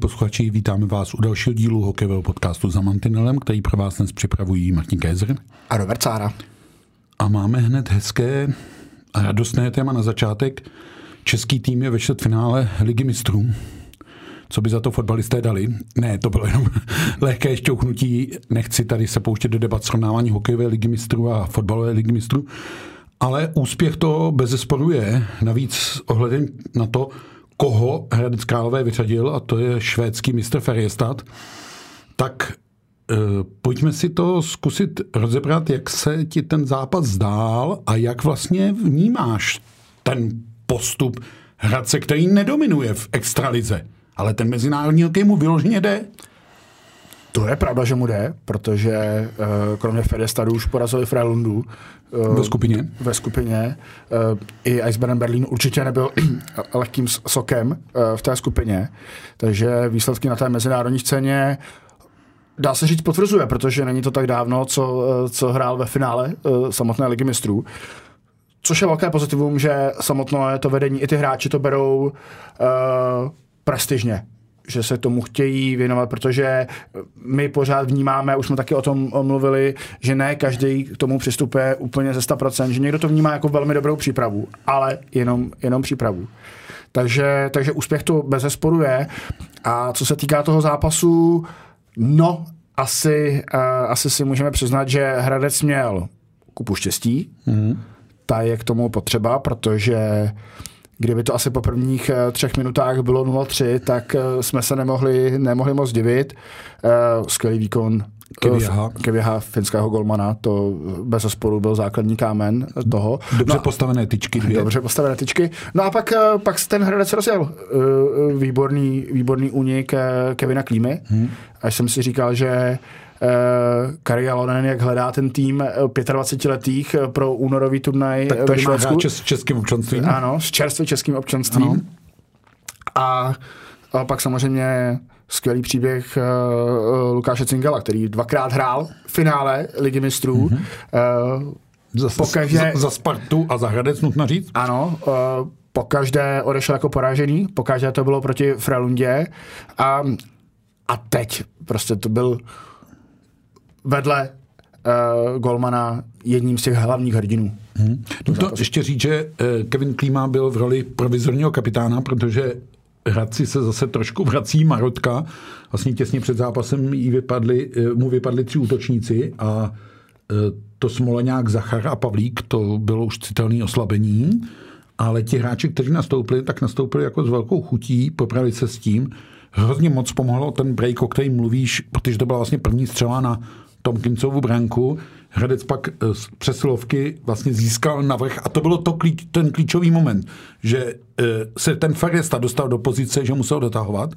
Posluchači, vítáme vás u dalšího dílu hokejového podcastu za Mantinelem, který pro vás dnes připravují Martin Kézer a Robert Cára. A máme hned hezké a radostné téma na začátek. Český tým je ve čtvrtfinále Ligy mistrů. Co by za to fotbalisté dali? Ne, to bylo jenom lehké šťouchnutí. Nechci tady se pouštět do debat srovnávání hokejové ligy mistrů a fotbalové ligy mistrů. Ale úspěch to bez zesporu je. Navíc ohledem na to, koho Hradec Králové vyřadil, a to je švédský mistr Ferjestad, tak e, pojďme si to zkusit rozebrat, jak se ti ten zápas zdál a jak vlastně vnímáš ten postup Hradce, který nedominuje v extralize, ale ten mezinárodní hokej mu vyloženě jde. To je pravda, že mu jde, protože uh, kromě Fedestadu už porazili Freilundu. Uh, ve skupině. Ve skupině. Uh, I Eisbären Berlin určitě nebyl lehkým sokem uh, v té skupině. Takže výsledky na té mezinárodní scéně dá se říct potvrzuje, protože není to tak dávno, co, co hrál ve finále uh, samotné ligy mistrů. Což je velké pozitivum, že samotné to vedení i ty hráči to berou uh, prestižně že se tomu chtějí věnovat, protože my pořád vnímáme, už jsme taky o tom mluvili, že ne každý k tomu přistupuje úplně ze 100%, že někdo to vnímá jako velmi dobrou přípravu, ale jenom, jenom přípravu. Takže, takže úspěch to bez zesporu je. A co se týká toho zápasu, no, asi, uh, asi si můžeme přiznat, že Hradec měl kupu štěstí. Mm. Ta je k tomu potřeba, protože Kdyby to asi po prvních eh, třech minutách bylo 0-3, tak eh, jsme se nemohli, nemohli moc divit. Eh, skvělý výkon Kevěha, finského golmana, to bez sporu byl základní kámen toho. Dobře no, postavené tyčky. Dvě. Dobře postavené tyčky. No a pak, pak ten Hradec rozjel. Výborný, výborný únik Kevina Klímy. Hmm. Až jsem si říkal, že Kari Alonen, jak hledá ten tým 25-letých eh, pro únorový turnaj tak to ve Švédsku. s českým občanstvím. Ano, s čerstvě českým občanstvím. Ano. A, a pak samozřejmě skvělý příběh uh, Lukáše Cingela, který dvakrát hrál v finále Ligy mistrů. Mm-hmm. Uh, za, pokaždé, za, za Spartu a za Hradec, nutno říct. Ano, uh, pokaždé odešel jako poražený, pokaždé to bylo proti Frelundě a, a teď prostě to byl vedle uh, Golmana jedním z těch hlavních hrdinů. Hmm. No to ještě říct, že uh, Kevin Klíma byl v roli provizorního kapitána, protože Hradci se zase trošku vrací Marotka. Vlastně těsně před zápasem jí vypadli, uh, mu vypadli tři útočníci a to Smoleňák, Zachar a Pavlík, to bylo už citelné oslabení, ale ti hráči, kteří nastoupili, tak nastoupili jako s velkou chutí, popravili se s tím. Hrozně moc pomohlo ten break, o kterém mluvíš, protože to byla vlastně první střela na Tomkinsovu branku. Hradec pak eh, z přesilovky vlastně získal navrh a to bylo to klíč, ten klíčový moment, že eh, se ten Feresta dostal do pozice, že musel dotahovat.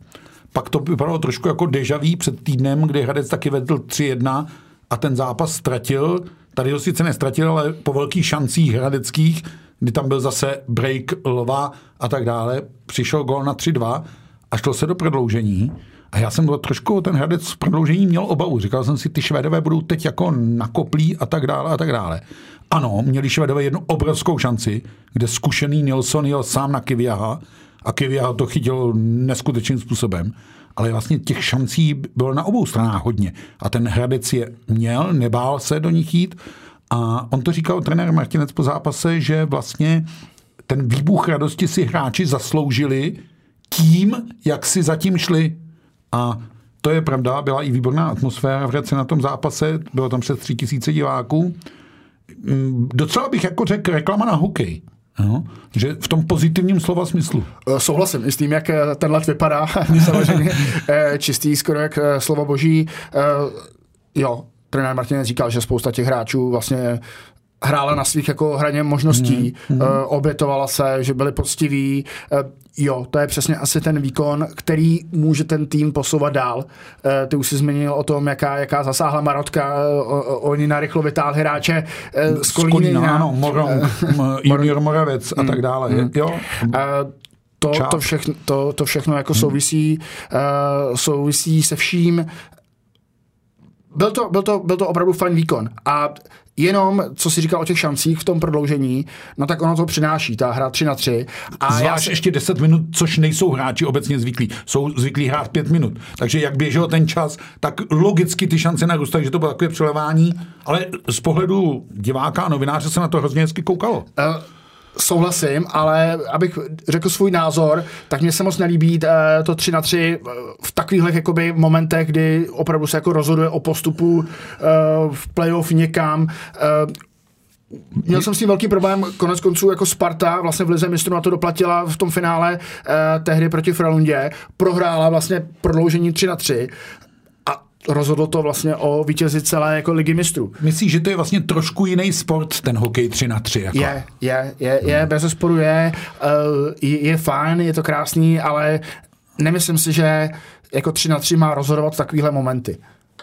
Pak to vypadalo trošku jako dežaví před týdnem, kdy Hradec taky vedl 3-1 a ten zápas ztratil. Tady ho sice nestratil, ale po velkých šancích hradeckých, kdy tam byl zase break Lva a tak dále, přišel gol na 3-2 a šlo se do prodloužení. A já jsem trošku ten Hradec v prodloužení měl obavu. Říkal jsem si, ty Švédové budou teď jako nakoplí a tak dále a tak dále. Ano, měli Švédové jednu obrovskou šanci, kde zkušený Nilsson jel sám na Kiviaha a Kiviaha to chytil neskutečným způsobem. Ale vlastně těch šancí bylo na obou stranách hodně. A ten Hradec je měl, nebál se do nich jít. A on to říkal trenér Martinec po zápase, že vlastně ten výbuch radosti si hráči zasloužili tím, jak si zatím šli. A to je pravda, byla i výborná atmosféra v Hradci na tom zápase, bylo tam přes tři tisíce diváků. Mm, docela bych jako řekl reklama na hokej. No, že v tom pozitivním slova smyslu. Eh, souhlasím i s tím, jak eh, ten let vypadá, samozřejmě eh, čistý, skoro jak slovo boží. Jo, trenér Martinez říkal, že spousta těch hráčů vlastně hrála na svých jako hraně možností, mm, mm. Uh, obětovala se, že byli poctiví. Uh, jo, to je přesně asi ten výkon, který může ten tým posouvat dál. Uh, ty už jsi zmínil o tom, jaká, jaká zasáhla Marotka, uh, oni narychlo vytáhli hráče uh, z Kolíny. Z Kolína, ano, Moron, junior Moravec a mm, tak dále. Mm. Jo. To, to, všechno, to, to všechno jako hmm. souvisí, uh, souvisí se vším. Byl to, byl, to, byl to opravdu fajn výkon. A jenom, co si říkal o těch šancích v tom prodloužení, no tak ono to přináší, ta hra 3 na 3. A Zvlášť já... ještě 10 minut, což nejsou hráči obecně zvyklí. Jsou zvyklí hrát 5 minut. Takže jak běžel ten čas, tak logicky ty šance narůstají, že to bylo takové přelevání, ale z pohledu diváka a novináře se na to hrozně hezky koukalo. Uh, souhlasím, ale abych řekl svůj názor, tak mně se moc nelíbí uh, to 3 na 3 eh, v takových jakoby momentech, kdy opravdu se jako rozhoduje o postupu uh, v playoff někam. Měl jsem s tím velký problém, konec konců jako Sparta vlastně v Lize mistrů na to doplatila v tom finále eh, tehdy proti Fralundě, prohrála vlastně prodloužení 3 na 3 rozhodlo to vlastně o vítězi celé jako ligy mistrů. Myslíš, že to je vlastně trošku jiný sport, ten hokej 3 na 3? Jako? Je, je, je, je, hmm. bez sporu je, uh, je, je fajn, je to krásný, ale nemyslím si, že jako 3 na 3 má rozhodovat takovéhle momenty.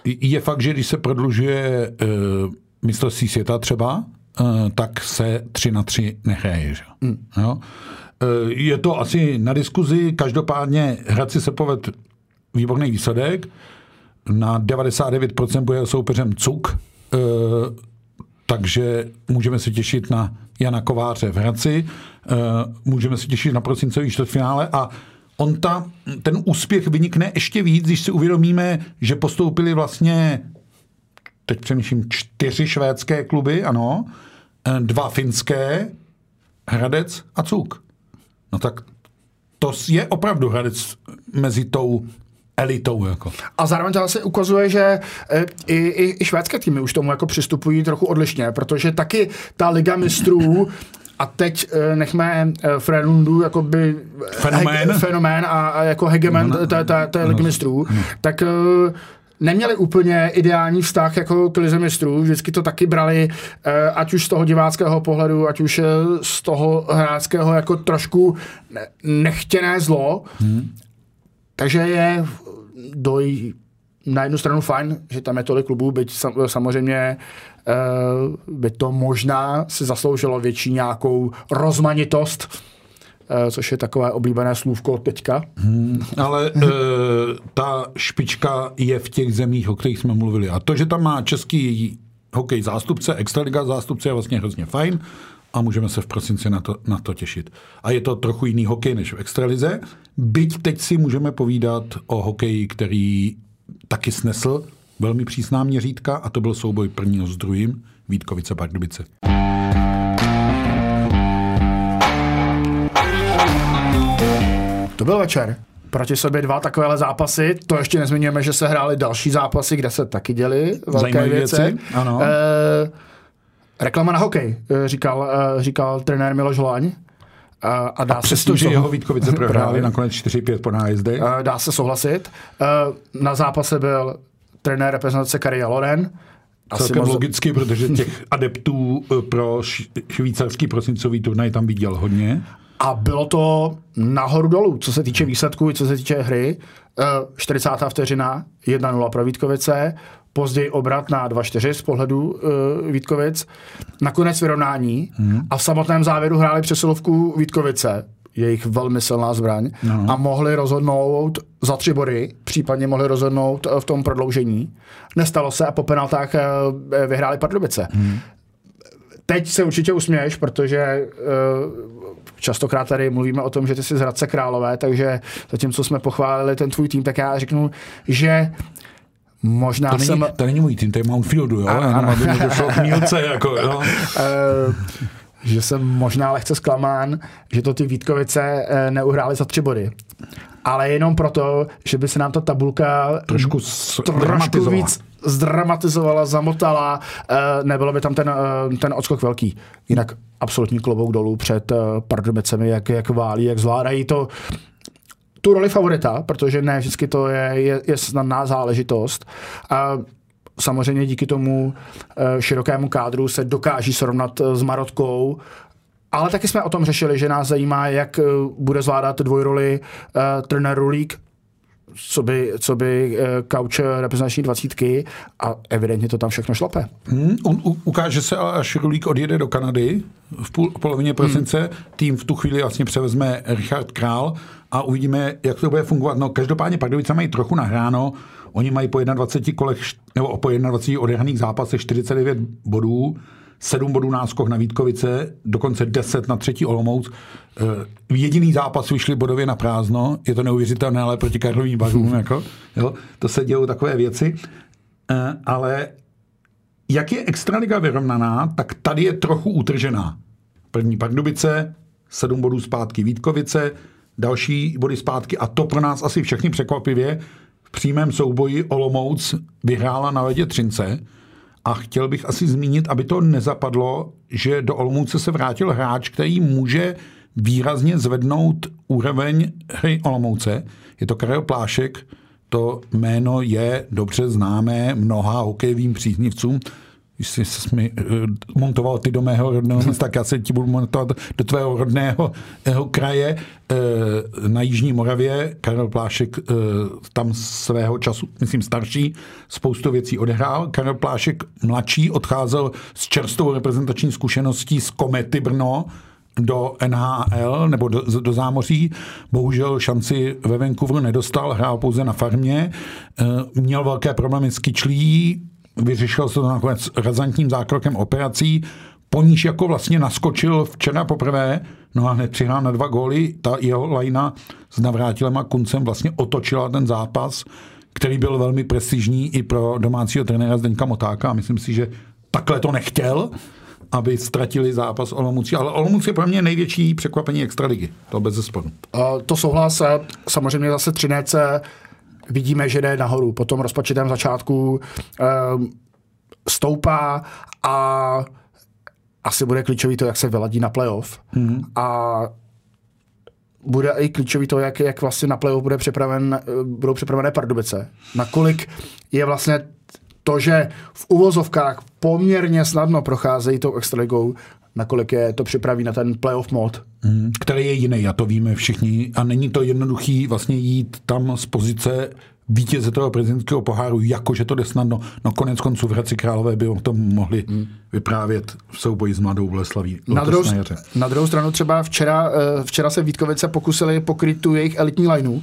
Je fakt, že když se prodlužuje uh, mistrovství světa třeba, uh, tak se 3 na 3 nehraje. Že? Hmm. Jo? Uh, je to asi na diskuzi, každopádně Hradci se poved výborný výsledek, na 99% bude soupeřem Cuk, e, takže můžeme se těšit na Jana Kováře v Hradci, e, můžeme se těšit na prosincový čtvrtfinále a on ta, ten úspěch vynikne ještě víc, když si uvědomíme, že postoupili vlastně, teď přemýšlím, čtyři švédské kluby, ano, e, dva finské, Hradec a Cuk. No tak to je opravdu Hradec mezi tou elitou. Jako. A zároveň to se ukazuje, že e, i, i, i švédské týmy už tomu jako přistupují trochu odlišně, protože taky ta Liga mistrů a teď e, nechme e, Frenundu by fenomén, heg, fenomén a, a jako hegemen no, té, Ligy mistrů, tak neměli úplně ideální vztah jako k lize mistrů, vždycky to taky brali, ať už z toho diváckého pohledu, ať už z toho hráčského jako trošku nechtěné zlo. Hmm. Takže je doj na jednu stranu fajn, že tam je tolik klubů, byť samozřejmě uh, by to možná si zasloužilo větší nějakou rozmanitost, uh, což je takové oblíbené slůvko teďka. Hmm, ale uh, ta špička je v těch zemích, o kterých jsme mluvili. A to, že tam má český hokej zástupce, extraliga zástupce je vlastně hrozně fajn a můžeme se v prosinci na to, na to těšit. A je to trochu jiný hokej než v extralize, byť teď si můžeme povídat o hokeji, který taky snesl velmi přísná měřítka a to byl souboj prvního s druhým Vítkovice Pardubice. To byl večer. Proti sobě dva takovéhle zápasy. To ještě nezmiňujeme, že se hrály další zápasy, kde se taky děly velké věci. věci. Ano. E- Reklama na hokej, eh, říkal, eh, říkal trenér Miloš Hlaň. A, a, dá a přesto, že jeho Vítkovice prohráli nakonec 4-5 po nájezdy. Dá se souhlasit. Na zápase byl trenér reprezentace Kari Loren. Celkem moc... logicky, protože těch adeptů eh, pro švýcarský prosincový turnaj tam viděl hodně. A bylo to nahoru dolů, co se týče výsledků, co se týče hry. 40. vteřina, 1-0 pro Vítkovice později obrat na 2-4 z pohledu uh, Vítkovic, nakonec vyrovnání hmm. a v samotném závěru hráli přesilovku Vítkovice, jejich velmi silná zbraň, no. a mohli rozhodnout za tři body, případně mohli rozhodnout eh, v tom prodloužení. Nestalo se a po penaltách vyhráli Pardubice. Hmm. Teď se určitě usměješ, protože uh, častokrát tady mluvíme o tom, že ty jsi z Hradce Králové, takže zatímco jsme pochválili ten tvůj tým, tak já řeknu, že Možná to není, jsem... To není můj tým, to je Mountfieldu, jo? Ano, ano. Aby mi došlo k mílce, jako, jo? Uh, že jsem možná lehce zklamán, že to ty Vítkovice uh, neuhrály za tři body. Ale jenom proto, že by se nám ta tabulka trošku, trošku víc zdramatizovala, zamotala, uh, nebylo by tam ten, uh, ten odskok velký. Jinak absolutní klobouk dolů před uh, Pardubicemi, jak, jak válí, jak zvládají to tu roli favorita, protože ne vždycky to je, je, je snadná záležitost. A samozřejmě díky tomu eh, širokému kádru se dokáží srovnat eh, s Marotkou, ale taky jsme o tom řešili, že nás zajímá, jak eh, bude zvládat dvojroli uh, trenér Rulík, co by, co by uh, kauč reprezentační dvacítky a evidentně to tam všechno šlape. Hmm, on u, ukáže se, až Rulík odjede do Kanady v půl, polovině prosince, hmm. tým v tu chvíli vlastně převezme Richard Král a uvidíme, jak to bude fungovat. No každopádně Pardubice mají trochu nahráno, oni mají po 21 kolech, nebo po 21 odehraných zápasech 49 bodů, 7 bodů náskok na Vítkovice, dokonce 10 na třetí Olomouc. V jediný zápas vyšli bodově na prázdno, je to neuvěřitelné, ale proti Karlovým barům, jako, jo, to se dějou takové věci. Eh, ale jak je extraliga vyrovnaná, tak tady je trochu utržená. První Pardubice, 7 bodů zpátky Vítkovice, další body zpátky a to pro nás asi všechny překvapivě. V přímém souboji Olomouc vyhrála na ledě Třince, a chtěl bych asi zmínit, aby to nezapadlo, že do Olomouce se vrátil hráč, který může výrazně zvednout úroveň hry Olomouce. Je to Karel Plášek, to jméno je dobře známé mnoha hokejovým příznivcům když jsi mi uh, montoval ty do mého rodného města, tak já se ti budu montovat do tvého rodného jeho kraje uh, na Jižní Moravě. Karel Plášek uh, tam svého času, myslím starší, spoustu věcí odehrál. Karel Plášek mladší odcházel s čerstvou reprezentační zkušeností z Komety Brno, do NHL nebo do, do zámoří. Bohužel šanci ve Vancouveru nedostal, hrál pouze na farmě. Měl velké problémy s kyčlí, vyřešil se to nakonec razantním zákrokem operací, po níž jako vlastně naskočil včera poprvé, no a hned přihrál na dva góly, ta jeho lajna s Navrátilem a Kuncem vlastně otočila ten zápas, který byl velmi prestižní i pro domácího trenéra Zdeňka Motáka a myslím si, že takhle to nechtěl, aby ztratili zápas Olomoucí. Ale Olomouc je pro mě největší překvapení extraligy. To bez zesporu. To souhlas. Samozřejmě zase Třinece vidíme, že jde nahoru. Po tom rozpočetém začátku um, stoupá a asi bude klíčový to, jak se vyladí na playoff. Mm-hmm. A bude i klíčový to, jak, jak vlastně na playoff bude připraven, budou připravené Pardubice. Nakolik je vlastně to, že v uvozovkách poměrně snadno procházejí tou extraligou, nakolik je to připraví na ten playoff mod. Hmm, který je jiný, a to víme všichni. A není to jednoduchý vlastně jít tam z pozice vítěze toho prezidentského poháru, jakože to jde snadno. No konec konců v Hradci Králové by o tom mohli hmm. vyprávět v souboji s Mladou Boleslaví. Na druhou, na druhou stranu třeba včera, eh, včera se Vítkovice pokusili pokryt tu jejich elitní lineu.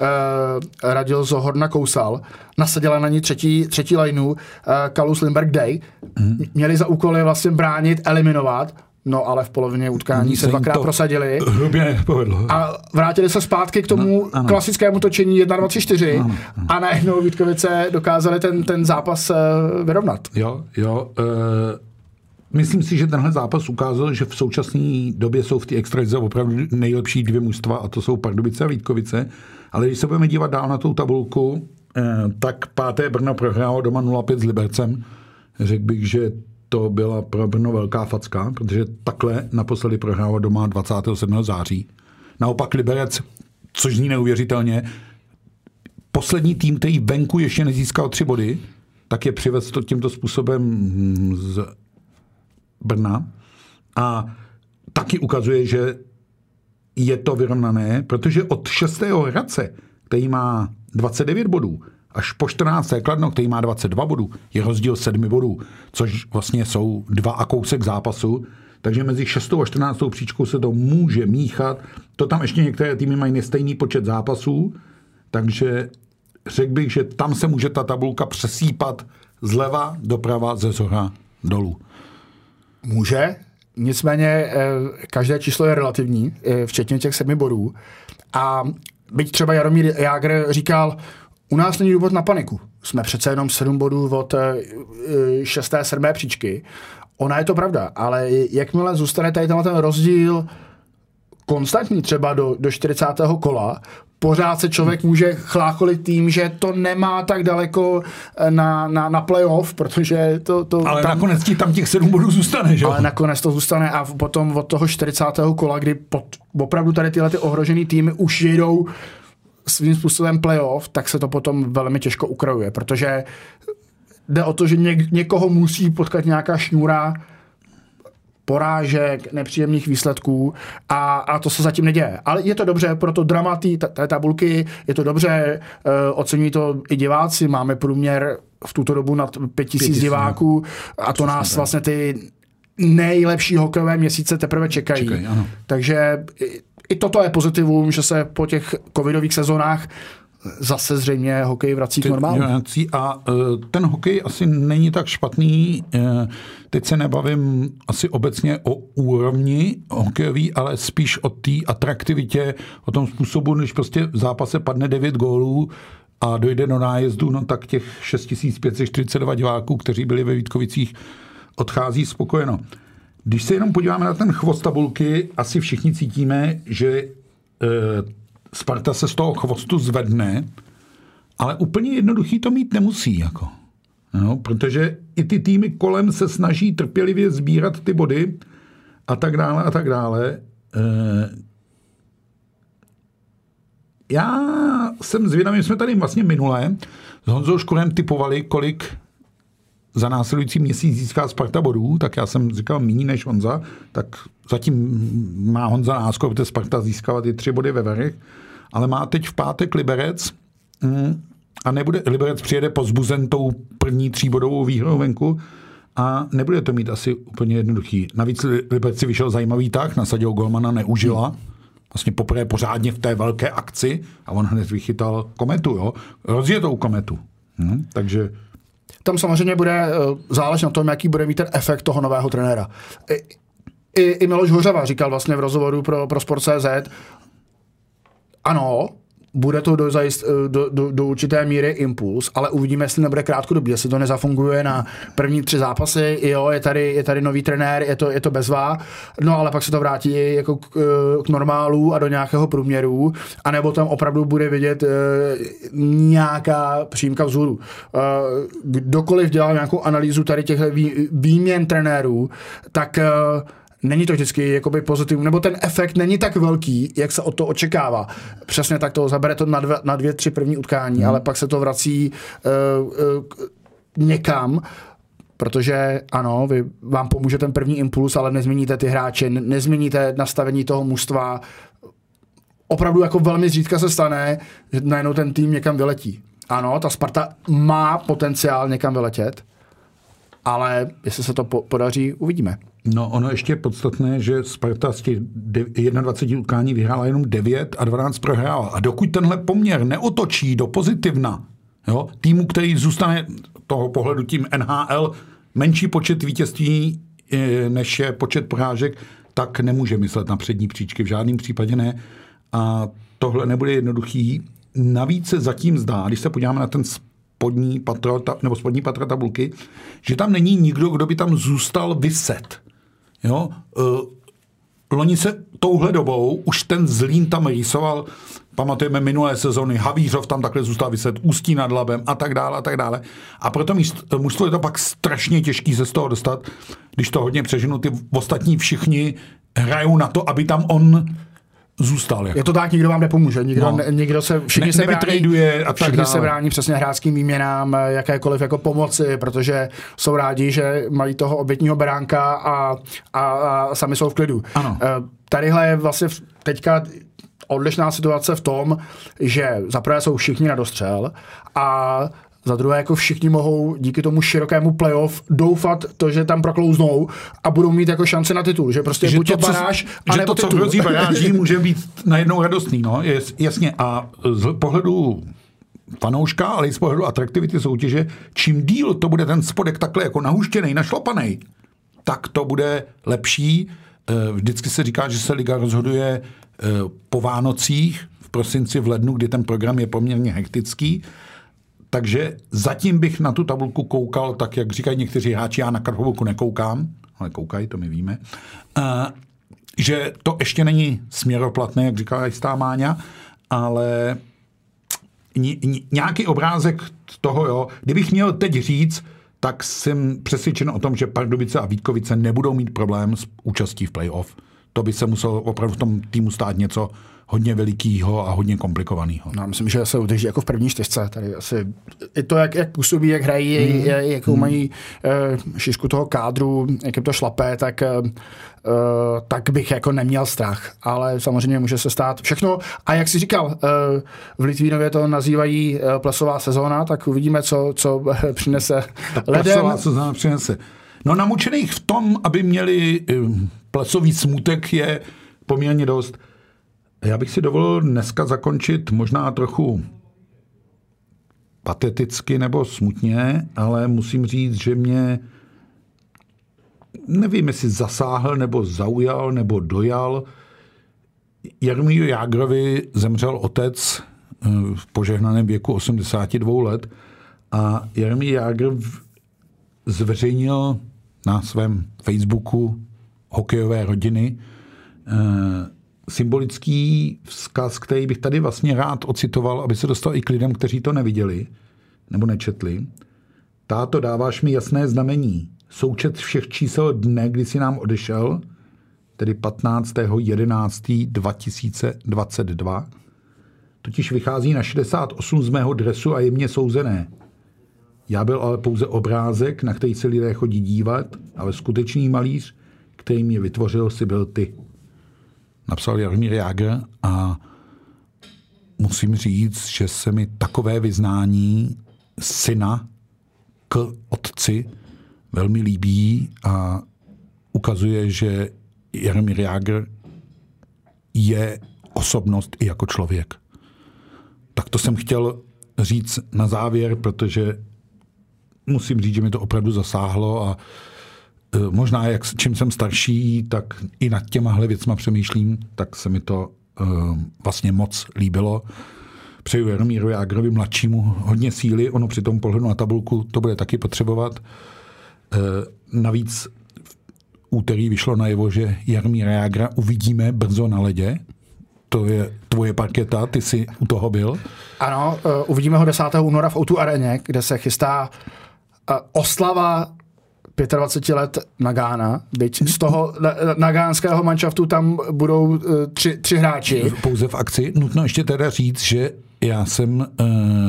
Eh, radil Zohorna Kousal. Nasadila na ní třetí, třetí lineu eh, Kalus Limberg Day. Hmm. Měli za úkoly vlastně bránit, eliminovat No ale v polovině utkání se dvakrát to prosadili. Hrubě povedlo. A vrátili se zpátky k tomu no, klasickému točení 1, 2, 3, 4 ano, ano. a najednou Vítkovice dokázali ten, ten zápas uh, vyrovnat. Jo, jo. Uh, myslím si, že tenhle zápas ukázal, že v současné době jsou v té extralize opravdu nejlepší dvě mužstva a to jsou Pardubice a Vítkovice. Ale když se budeme dívat dál na tu tabulku, uh, tak páté Brno prohrálo doma 0-5 s Libercem. Řekl bych, že to byla pro Brno velká facka, protože takhle naposledy prohrál doma 27. září. Naopak Liberec, což zní neuvěřitelně, poslední tým, který venku ještě nezískal tři body, tak je přivez to tímto způsobem z Brna. A taky ukazuje, že je to vyrovnané, protože od 6. Hradce, který má 29 bodů, až po 14. Kladno, který má 22 bodů, je rozdíl 7 bodů, což vlastně jsou dva a kousek zápasu. Takže mezi 6. a 14. příčkou se to může míchat. To tam ještě některé týmy mají nestejný počet zápasů, takže řekl bych, že tam se může ta tabulka přesýpat zleva doprava, ze zhora dolů. Může, nicméně eh, každé číslo je relativní, eh, včetně těch sedmi bodů. A byť třeba Jaromír Jágr říkal, u nás není důvod na paniku. Jsme přece jenom 7 bodů od 6. Eh, 7. příčky. Ona je to pravda, ale jakmile zůstane tady ten rozdíl konstantní třeba do, do 40. kola, pořád se člověk může chlácholit tím, že to nemá tak daleko eh, na, na, na playoff, protože to... to ale tam, nakonec ti tam těch sedm bodů zůstane, že Ale nakonec to zůstane a potom od toho 40. kola, kdy pod, opravdu tady tyhle ty ohrožený týmy už jedou svým způsobem playoff, tak se to potom velmi těžko ukrajuje, protože jde o to, že něk, někoho musí potkat nějaká šňůra porážek, nepříjemných výsledků a, a to se zatím neděje. Ale je to dobře pro to drama té tabulky, je to dobře, uh, oceňují to i diváci, máme průměr v tuto dobu nad 5000 diváků a to nás vlastně ty nejlepší hokejové měsíce teprve čekají. Čekaj, ano. Takže i, toto je pozitivum, že se po těch covidových sezónách zase zřejmě hokej vrací k normálu. A uh, ten hokej asi není tak špatný. Uh, teď se nebavím asi obecně o úrovni hokejový, ale spíš o té atraktivitě, o tom způsobu, když prostě v zápase padne 9 gólů a dojde do nájezdu, no tak těch 6542 diváků, kteří byli ve Vítkovicích, odchází spokojeno. Když se jenom podíváme na ten chvost tabulky, asi všichni cítíme, že uh, Sparta se z toho chvostu zvedne, ale úplně jednoduchý to mít nemusí. Jako. No, protože i ty týmy kolem se snaží trpělivě sbírat ty body a tak dále a tak dále. E, já jsem zvědavý, jsme tady vlastně minulé s Honzou Škurem typovali, kolik za následující měsíc získá Sparta bodů, tak já jsem říkal méně než Honza, tak zatím má Honza náskok, protože Sparta získala ty tři body ve Verech, ale má teď v pátek Liberec mm, a nebude, Liberec přijede pozbuzen tou první tříbodovou výhrou venku a nebude to mít asi úplně jednoduchý. Navíc Liberec si vyšel zajímavý tak, nasadil Golmana, neužila, vlastně poprvé pořádně v té velké akci a on hned vychytal kometu, jo? rozjetou kometu. Hm, takže tam samozřejmě bude eh, záležet na tom, jaký bude mít ten efekt toho nového trenéra. I, i, i Miloš Hořava říkal vlastně v rozhovoru pro, pro Sport.cz, ano, bude to do, zajist, eh, do, do, do určité míry impuls, ale uvidíme, jestli nebude krátkodobě, jestli to nezafunguje na první tři zápasy, jo, je tady, je tady nový trenér, je to, je to bezvá, no ale pak se to vrátí jako k, eh, k normálu a do nějakého průměru, anebo tam opravdu bude vidět e, nějaká přímka vzhůru. E, kdokoliv dělal nějakou analýzu tady těch vý, výměn trenérů, tak e, není to vždycky jakoby pozitivní, nebo ten efekt není tak velký, jak se o to očekává. Přesně tak to zabere to na, dvě, na dvě, tři první utkání, hmm. ale pak se to vrací uh, uh, někam, protože ano, vy, vám pomůže ten první impuls, ale nezměníte ty hráče, nezměníte nastavení toho mužstva. Opravdu jako velmi zřídka se stane, že najednou ten tým někam vyletí. Ano, ta Sparta má potenciál někam vyletět, ale jestli se to po- podaří, uvidíme. No ono ještě je podstatné, že Sparta z těch 21 utkání vyhrála jenom 9 a 12 prohrála. A dokud tenhle poměr neotočí do pozitivna, jo, týmu, který zůstane toho pohledu tím NHL menší počet vítězství eh, než je počet porážek, tak nemůže myslet na přední příčky, v žádném případě ne. A tohle nebude jednoduchý. Navíc se zatím zdá, když se podíváme na ten spodní patro, nebo spodní patra tabulky, že tam není nikdo, kdo by tam zůstal vyset. Jo? Uh, loni se touhle dobou už ten Zlín tam rýsoval, pamatujeme minulé sezony, Havířov tam takhle zůstal vyset, Ústí nad Labem a tak dále a tak dále. A proto mužstvo je to pak strašně těžký se z toho dostat, když to hodně přeženu, ty ostatní všichni hrajou na to, aby tam on zůstal. Jako. Je to tak, nikdo vám nepomůže. Nikdo, no. ne, nikdo se, všichni ne, se brání, a všichni dále. se brání přesně hráčským výměnám, jakékoliv jako pomoci, protože jsou rádi, že mají toho obětního beránka a, a, a sami jsou v klidu. Ano. Eh, tadyhle je vlastně teďka odlišná situace v tom, že zaprvé jsou všichni na dostřel a za druhé, jako všichni mohou díky tomu širokému playoff doufat to, že tam proklouznou a budou mít jako šanci na titul. Že prostě že buď to, to baráž, a že to, co hrozí baráží, může být najednou radostný. No? Jasně. A z pohledu fanouška, ale i z pohledu atraktivity soutěže, čím díl to bude ten spodek takhle jako nahuštěný, našlapaný, tak to bude lepší. Eh, vždycky se říká, že se liga rozhoduje eh, po Vánocích, v prosinci, v lednu, kdy ten program je poměrně hektický takže zatím bych na tu tabulku koukal, tak jak říkají někteří hráči, já na tabulku nekoukám, ale koukají, to my víme, uh, že to ještě není směroplatné, jak říkala jistá Máňa, ale nějaký obrázek toho, jo, kdybych měl teď říct, tak jsem přesvědčen o tom, že Pardubice a Vítkovice nebudou mít problém s účastí v playoff. to by se muselo opravdu v tom týmu stát něco hodně velikého a hodně komplikovaného. No, myslím, že se udrží jako v první čtyřce. Tady asi i to, jak, jak působí, jak hrají, mm. jakou mm. mají uh, šišku toho kádru, jak jim to šlape, tak uh, tak bych jako neměl strach. Ale samozřejmě může se stát všechno. A jak jsi říkal, uh, v Litvínově to nazývají uh, plesová sezóna, tak uvidíme, co, co přinese Ta ledem. Plesová sezóna přinese. No namučených v tom, aby měli plesový smutek je poměrně dost. Já bych si dovolil dneska zakončit možná trochu pateticky nebo smutně, ale musím říct, že mě nevím, jestli zasáhl nebo zaujal nebo dojal. Jaromíru Jágrovi zemřel otec eh, v požehnaném věku 82 let a Jaromír Jágr zveřejnil na svém Facebooku hokejové rodiny eh, symbolický vzkaz, který bych tady vlastně rád ocitoval, aby se dostal i k lidem, kteří to neviděli nebo nečetli. Táto dáváš mi jasné znamení. Součet všech čísel dne, kdy si nám odešel, tedy 15.11.2022, totiž vychází na 68 z mého dresu a je mě souzené. Já byl ale pouze obrázek, na který se lidé chodí dívat, ale skutečný malíř, který mě vytvořil, si byl ty napsal Jaromír Jágr a musím říct, že se mi takové vyznání syna k otci velmi líbí a ukazuje, že Jaromír Jágr je osobnost i jako člověk. Tak to jsem chtěl říct na závěr, protože musím říct, že mi to opravdu zasáhlo a možná jak čím jsem starší, tak i nad těmahle věcma přemýšlím, tak se mi to uh, vlastně moc líbilo. Přeju Jaromíru Jágrovi mladšímu hodně síly, ono při tom pohledu na tabulku to bude taky potřebovat. Uh, navíc v úterý vyšlo najevo, že Jaromíra Jágra uvidíme brzo na ledě. To je tvoje parketa, ty jsi u toho byl. Ano, uvidíme ho 10. února v O2 areně, kde se chystá oslava 25 let Nagána, byť z toho nagánského manšaftu tam budou eh, tři, tři hráči. Pouze v akci. Nutno ještě teda říct, že já jsem uh,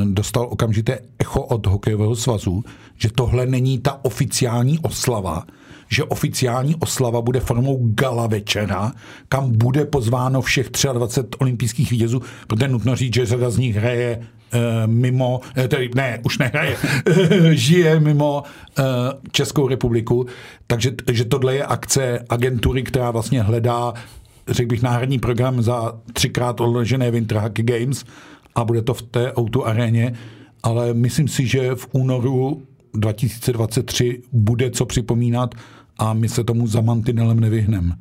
dostal okamžité echo od hokejového svazu, že tohle není ta oficiální oslava, že oficiální oslava bude formou gala večera, kam bude pozváno všech 23 olympijských vítězů, protože nutno říct, že řada z nich hraje mimo, eh, tedy ne, už nehraje, žije mimo eh, Českou republiku, takže že tohle je akce agentury, která vlastně hledá, řekl bych, náhradní program za třikrát odložené Winter Hockey Games a bude to v té auto aréně, ale myslím si, že v únoru 2023 bude co připomínat a my se tomu za mantinelem nevyhneme.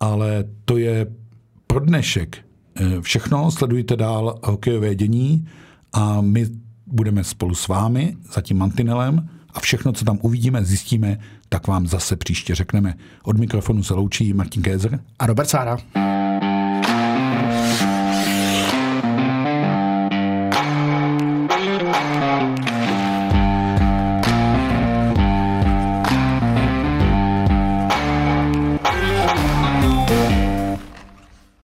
Ale to je pro dnešek Eh, všechno, sledujte dál hokejové dění a my budeme spolu s vámi za tím mantinelem a všechno, co tam uvidíme, zjistíme, tak vám zase příště řekneme. Od mikrofonu se loučí Martin Kézer a Robert Sára.